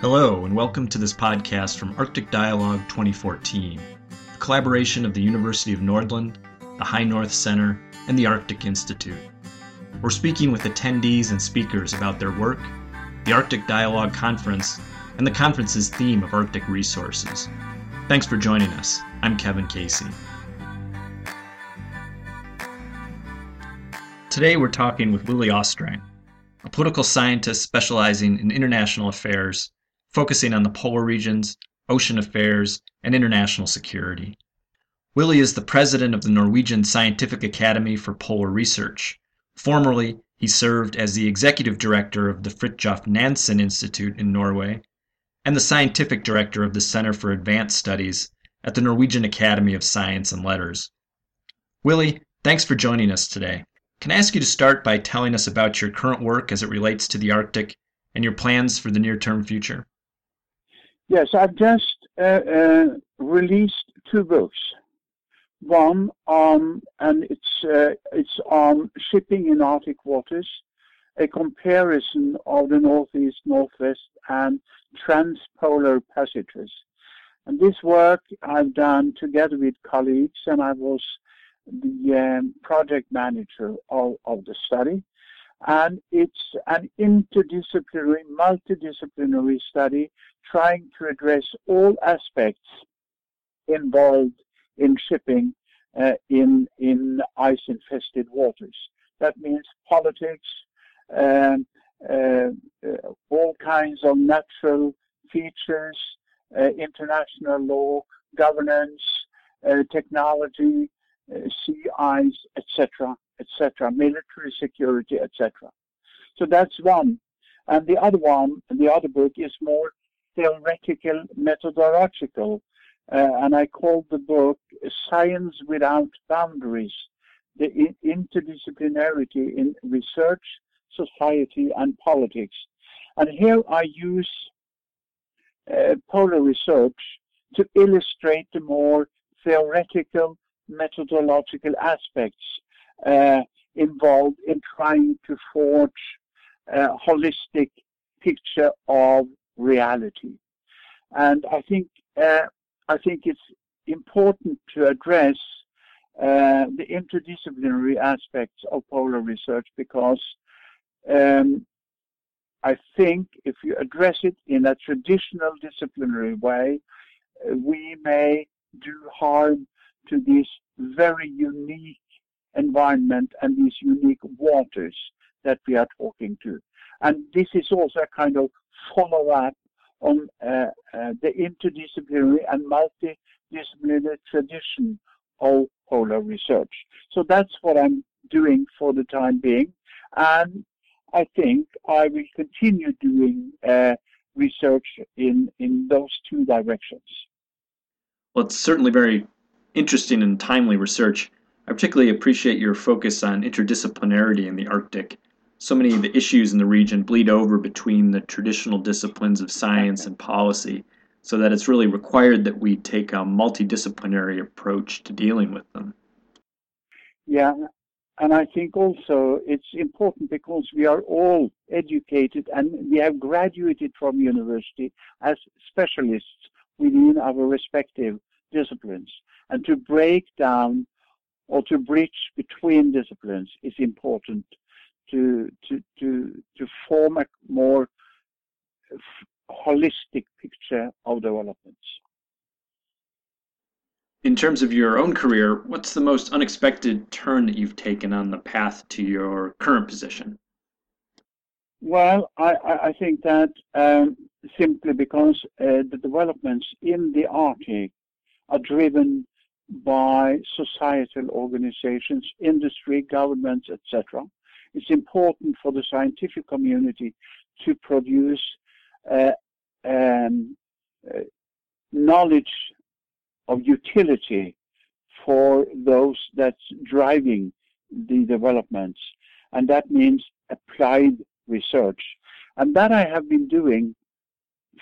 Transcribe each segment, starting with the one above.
Hello, and welcome to this podcast from Arctic Dialogue 2014, a collaboration of the University of Nordland, the High North Center, and the Arctic Institute. We're speaking with attendees and speakers about their work, the Arctic Dialogue Conference, and the conference's theme of Arctic resources. Thanks for joining us. I'm Kevin Casey. Today we're talking with Willy Østreng, a political scientist specializing in international affairs focusing on the polar regions, ocean affairs, and international security. Willy is the president of the Norwegian Scientific Academy for Polar Research. Formerly, he served as the executive director of the Fridtjof Nansen Institute in Norway and the scientific director of the Center for Advanced Studies at the Norwegian Academy of Science and Letters. Willy, thanks for joining us today. Can I ask you to start by telling us about your current work as it relates to the Arctic and your plans for the near term future? Yes, I've just uh, uh, released two books. One on, and it's uh, it's on shipping in Arctic waters, a comparison of the northeast, northwest, and transpolar passages. And this work I've done together with colleagues, and I was the um, project manager of, of the study. And it's an interdisciplinary, multidisciplinary study trying to address all aspects involved in shipping uh, in in ice-infested waters. That means politics, um, uh, uh, all kinds of natural features, uh, international law, governance, uh, technology, sea ice, etc., etc., military security, etc. So that's one. And the other one, the other book is more theoretical, methodological, uh, and I called the book Science Without Boundaries, the interdisciplinarity in research, society, and politics. And here I use uh, polar research to illustrate the more theoretical, methodological aspects uh, involved in trying to forge a holistic picture of reality. And I think uh, I think it's important to address uh, the interdisciplinary aspects of polar research because um, I think if you address it in a traditional disciplinary way, uh, we may do harm to this very unique environment and these unique waters that we are talking to. And this is also a kind of follow up on uh, uh, the interdisciplinary and multidisciplinary tradition of polar research. So that's what I'm doing for the time being. And I think I will continue doing uh, research in, in those two directions. Well, it's certainly very interesting and timely research. I particularly appreciate your focus on interdisciplinarity in the Arctic so many of the issues in the region bleed over between the traditional disciplines of science and policy, so that it's really required that we take a multidisciplinary approach to dealing with them. Yeah, and I think also it's important because we are all educated and we have graduated from university as specialists within our respective disciplines. And to break down or to bridge between disciplines is important to to to to form a more holistic picture of developments. In terms of your own career, what's the most unexpected turn that you've taken on the path to your current position? Well, I, I think that um, simply because uh, the developments in the Arctic are driven by societal organizations, industry, governments, etc it's important for the scientific community to produce uh, um, uh, knowledge of utility for those that's driving the developments. And that means applied research. And that I have been doing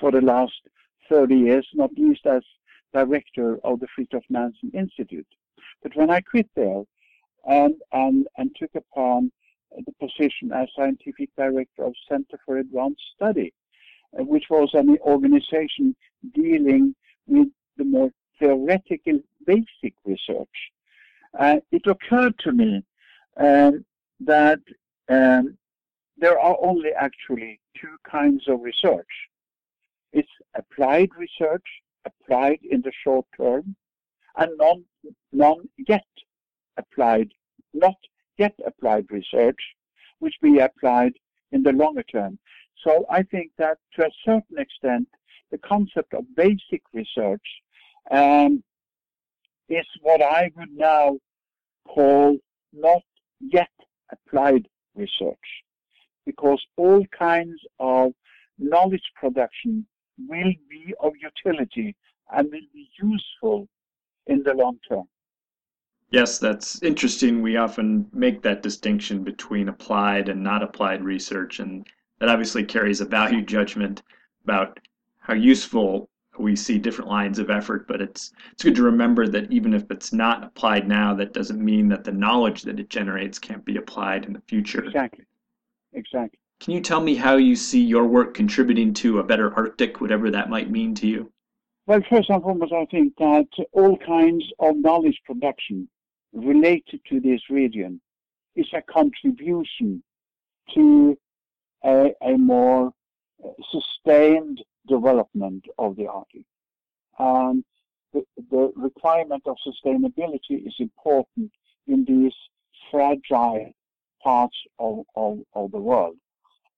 for the last 30 years, not least as director of the Fridtjof Nansen Institute. But when I quit there and, and, and took upon the position as scientific director of Center for Advanced Study. uh, which was an organization dealing with the more theoretical basic research, uh, it occurred to me um, that um, there are only actually two kinds of research. It's applied research, applied in the short term, and non, non yet applied, not yet applied research, which be applied in the longer term. So I think that to a certain extent, the concept of basic research um, is what I would now call not yet applied research, because all kinds of knowledge production will be of utility and will be useful in the long term. Yes, that's interesting. We often make that distinction between applied and not applied research, and that obviously carries a value judgment about how useful we see different lines of effort. But it's it's good to remember that even if it's not applied now, that doesn't mean that the knowledge that it generates can't be applied in the future. Exactly. Exactly. Can you tell me how you see your work contributing to a better Arctic, whatever that might mean to you? Well, first and foremost, I think that all kinds of knowledge production related to this region is a contribution to a, a more uh, sustained development of the Arctic. And the, the requirement of sustainability is important in these fragile parts of, of, of the world.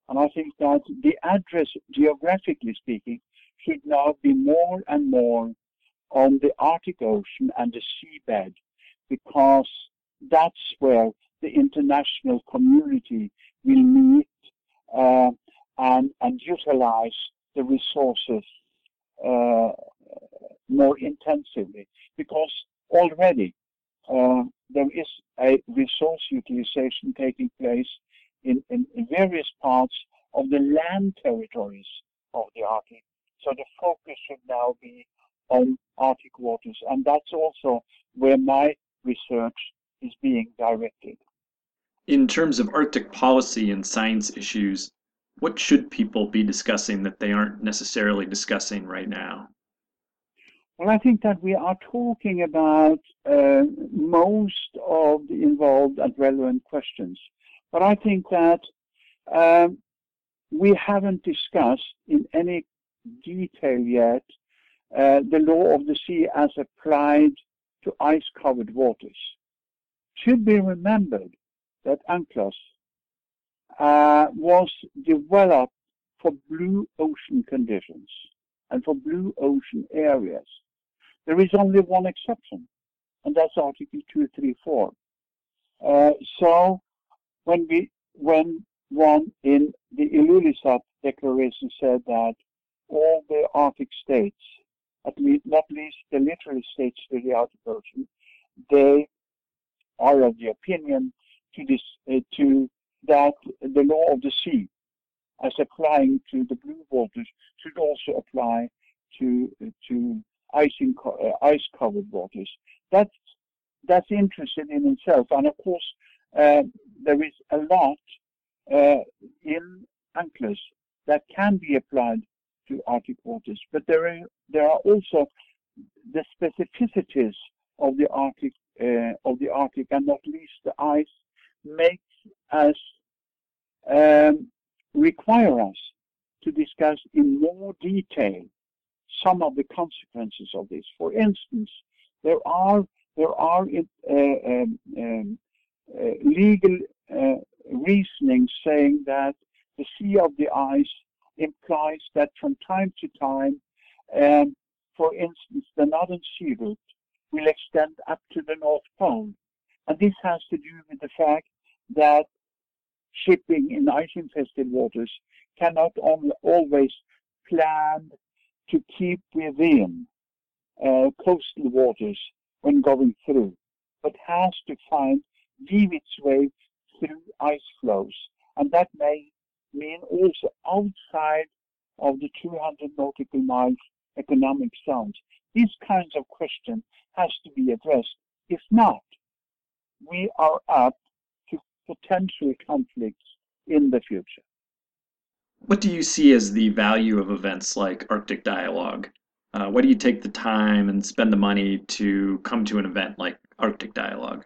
And I think that the address, geographically speaking, should now be more and more on the Arctic Ocean and the seabed because that's where the international community will meet uh, and, and utilize the resources uh, more intensively. Because already uh, there is a resource utilization taking place in, in, various parts of the land territories of the Arctic. So the focus should now be on Arctic waters, and that's also where my research is being directed. In terms of Arctic policy and science issues, what should people be discussing that they aren't necessarily discussing right now? Well, I think that we are talking about uh, most of the involved and relevant questions. But I think that um, we haven't discussed in any detail yet uh, the law of the sea as applied to ice-covered waters. Should be remembered that UNCLOS uh, was developed for blue ocean conditions and for blue ocean areas. There is only one exception, and that's Article 234. Uh, so when we when one in the Ilulissat Declaration said that all the Arctic states at least, not least the littoral states to the Arctic Ocean, they are of the opinion to this uh, to that the law of the sea, as applying to the blue waters, should also apply to to icing, uh, ice covered waters. That's that's interesting in itself, and of course there is a lot uh, in UNCLOS that can be applied to Arctic waters. But there are, there are also the specificities of the Arctic uh, of the Arctic, and not least the ice, makes us um, require us to discuss in more detail some of the consequences of this. For instance, there are there are uh, um, um, uh, legal uh, reasoning saying that the sea of the ice implies that from time to time, um, for instance, the northern sea route will extend up to the North Pole. And this has to do with the fact that shipping in ice-infested waters cannot always plan to keep within uh, coastal waters when going through, but has to find weave its way through ice floes. And that may mean also outside of the 200 nautical miles economic zones. These kinds of questions has to be addressed. If not, we are up to potential conflicts in the future. What do you see as the value of events like Arctic Dialogue? Uh, why do you take the time and spend the money to come to an event like Arctic Dialogue?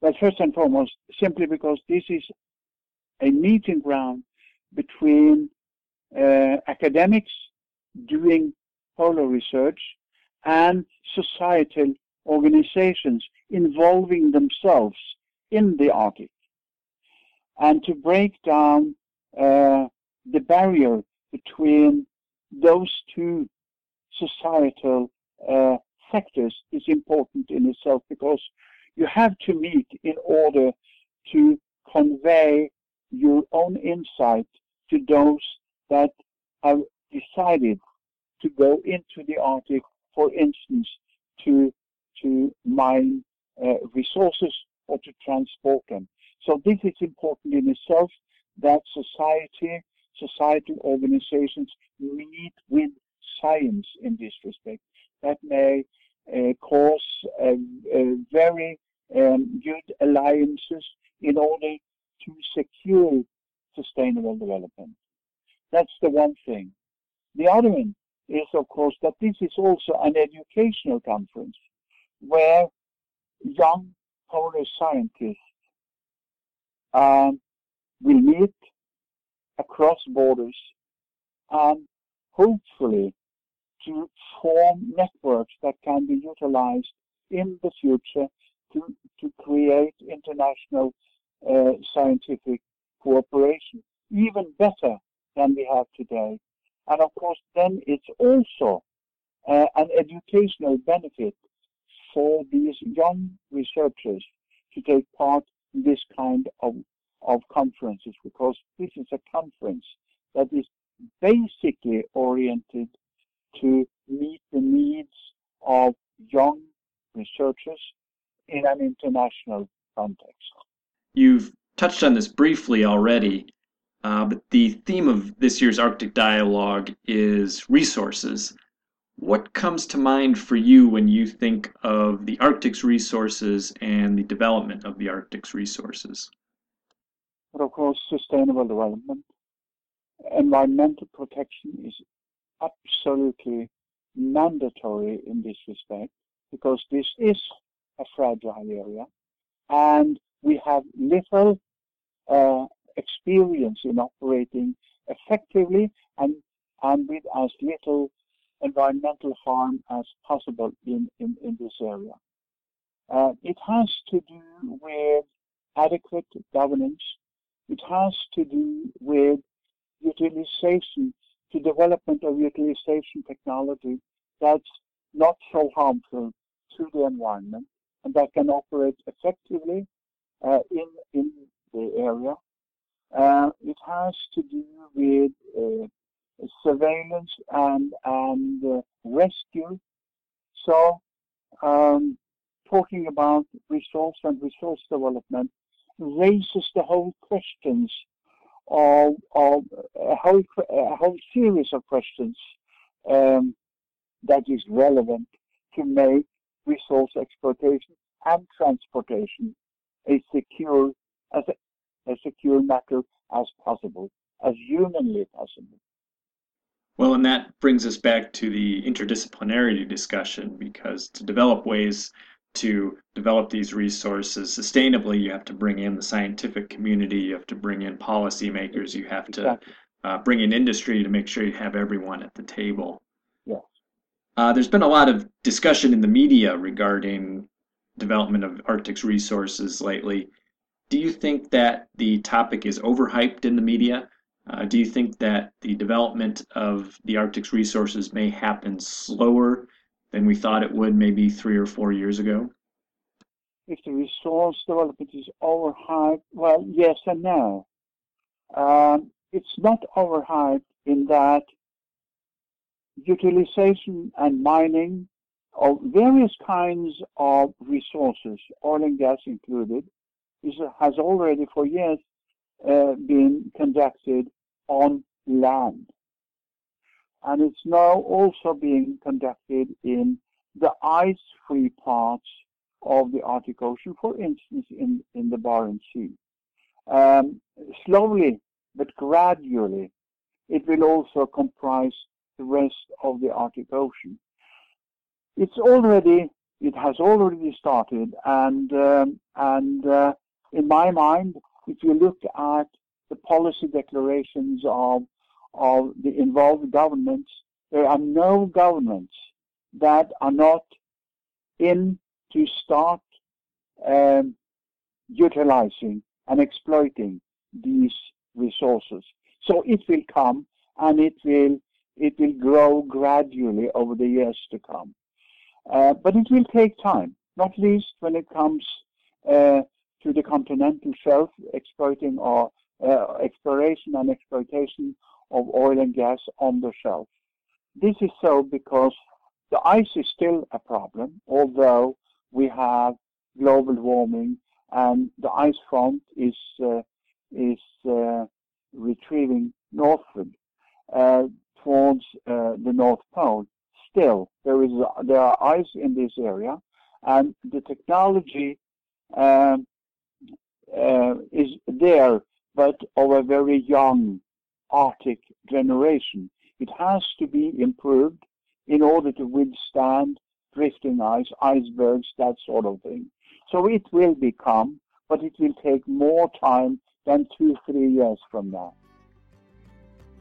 Well, first and foremost, simply because this is a meeting ground between uh, academics doing polar research and societal organizations involving themselves in the Arctic. And to break down uh, the barrier between those two societal uh, sectors is important in itself because you have to meet in order to convey your own insight to those that have decided to go into the Arctic, for instance, to to mine uh, resources or to transport them. So this is important in itself that society, societal organizations meet with science in this respect. That may cause uh, very um, good alliances in order to secure sustainable development. That's the one thing. The other one is, of course, that this is also an educational conference where young polar scientists um, will meet across borders and hopefully to form networks that can be utilized in the future to, to create international uh, scientific cooperation, even better than we have today. And of course, then it's also uh, an educational benefit for these young researchers to take part in this kind of, of conferences because this is a conference that is basically oriented to meet the needs of young researchers in an international context. You've touched on this briefly already, uh, but the theme of this year's Arctic Dialogue is resources. What comes to mind for you when you think of the Arctic's resources and the development of the Arctic's resources? But of course, sustainable development. Environmental protection is absolutely mandatory in this respect because this is a fragile area and we have little uh, experience in operating effectively and, and with as little environmental harm as possible in, in, in this area. Uh, it has to do with adequate governance. It has to do with utilization, to development of utilization technology that's not so harmful to the environment and that can operate effectively uh, in, in the area. Uh, it has to do with uh, surveillance and, and uh, rescue. So, um, talking about resource and resource development raises the whole questions a, whole, a whole series of questions um, that is relevant to make resource exploitation and transportation a secure as a, a secure matter as possible, as humanly possible. Well, and that brings us back to the interdisciplinarity discussion because to develop ways to develop these resources sustainably, you have to bring in the scientific community, you have to bring in policymakers, you have to exactly. uh, bring in industry to make sure you have everyone at the table. Yes. Uh, there's been a lot of discussion in the media regarding development of Arctic's resources lately. Do you think that the topic is overhyped in the media? Uh, do you think that the development of the Arctic's resources may happen slower than we thought it would maybe three or four years ago? If the resource development is overhyped, well, yes and no. Um, it's not overhyped in that utilization and mining of various kinds of resources, oil and gas included, is, has already for years uh, been conducted on land. And it's now also being conducted in the ice-free parts of the Arctic Ocean, for instance, in, in the Barents Sea. Um, slowly, but gradually it will also comprise the rest of the Arctic Ocean. It's already, it has already started, and um, and uh, in my mind, if you look at the policy declarations of of the involved governments, there are no governments that are not in to start um, utilizing and exploiting these resources. So it will come and it will it will grow gradually over the years to come. Uh, but it will take time, not least when it comes uh, to the continental shelf, exploiting or uh, exploration and exploitation of oil and gas on the shelf. This is so because the ice is still a problem, although we have global warming and the ice front is uh, is uh, retrieving northward uh, towards uh, the North Pole. Still, there is there are ice in this area, and the technology um, uh, is there, but of a very young Arctic generation. It has to be improved in order to withstand drifting ice, icebergs, that sort of thing. So it will become, but it will take more time than two, three years from now.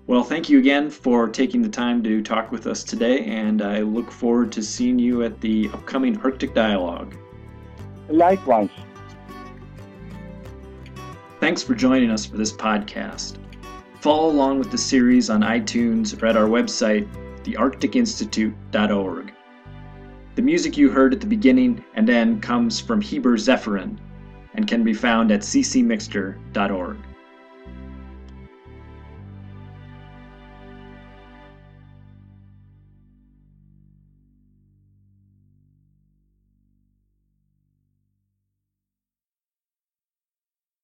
Well, thank you again for taking the time to talk with us today, and I look forward to seeing you at the upcoming Arctic Dialogue. Likewise. Thanks for joining us for this podcast. Follow along with the series on iTunes or at our website, thearcticinstitute.org. The music you heard at the beginning and end comes from Heber Zephyrin and can be found at ccmixter.org.